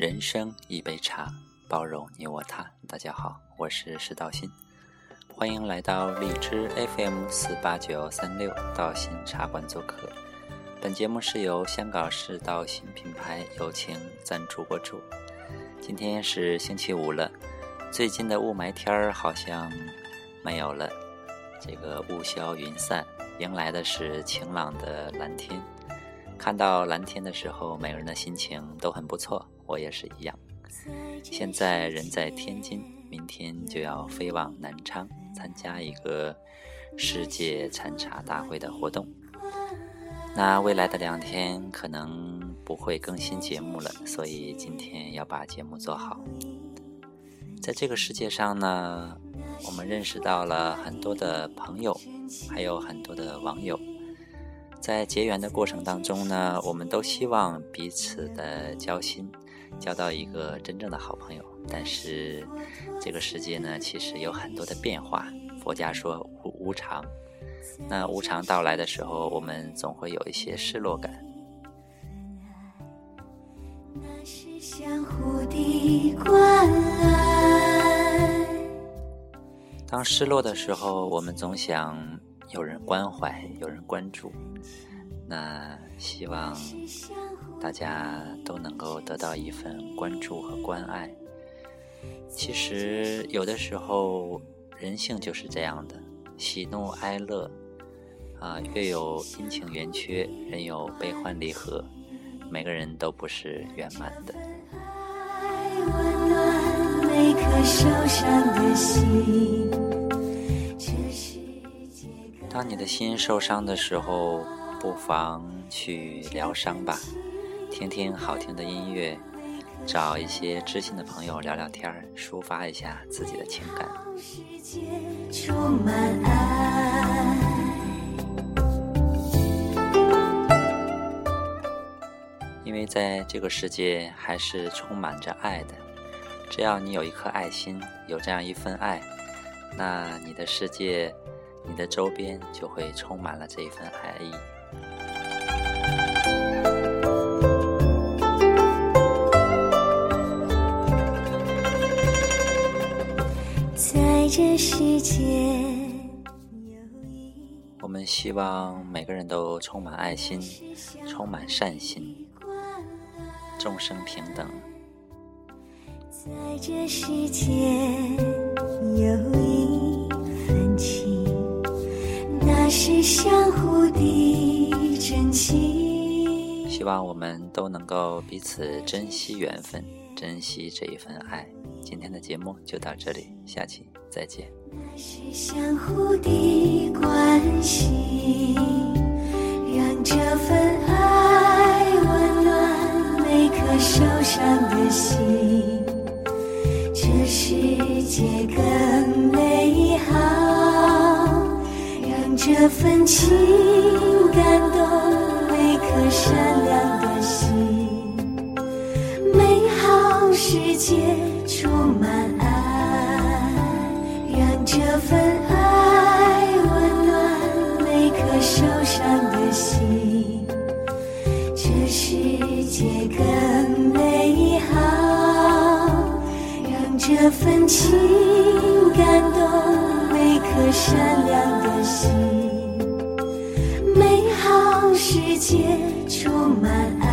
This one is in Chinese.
人生一杯茶，包容你我他。大家好，我是石道新，欢迎来到荔枝 FM 四八九三六道心茶馆做客。本节目是由香港市道新品牌友情赞助播出。今天是星期五了，最近的雾霾天儿好像没有了，这个雾消云散，迎来的是晴朗的蓝天。看到蓝天的时候，每个人的心情都很不错，我也是一样。现在人在天津，明天就要飞往南昌参加一个世界参茶大会的活动。那未来的两天可能不会更新节目了，所以今天要把节目做好。在这个世界上呢，我们认识到了很多的朋友，还有很多的网友。在结缘的过程当中呢，我们都希望彼此的交心，交到一个真正的好朋友。但是，这个世界呢，其实有很多的变化。佛家说无无常，那无常到来的时候，我们总会有一些失落感。当失落的时候，我们总想。有人关怀，有人关注，那希望大家都能够得到一份关注和关爱。其实有的时候人性就是这样的，喜怒哀乐啊，月有阴晴圆缺，人有悲欢离合，每个人都不是圆满的。每颗受伤的心。当你的心受伤的时候，不妨去疗伤吧，听听好听的音乐，找一些知心的朋友聊聊天，抒发一下自己的情感。因为在这个世界还是充满着爱的，只要你有一颗爱心，有这样一份爱，那你的世界。你的周边就会充满了这一份爱意。在这世界，我们希望每个人都充满爱心，充满善心，众生平等。在这世界，有是相互的珍惜。希望我们都能够彼此珍惜缘分，珍惜这一份爱。今天的节目就到这里，下期再见。那是相互的关系，让这份爱这份情感动每颗善良的心，美好世界充满爱，让这份爱温暖每颗受伤的心，这世界更美好，让这份情感动每颗善良的心。美好世界充满爱。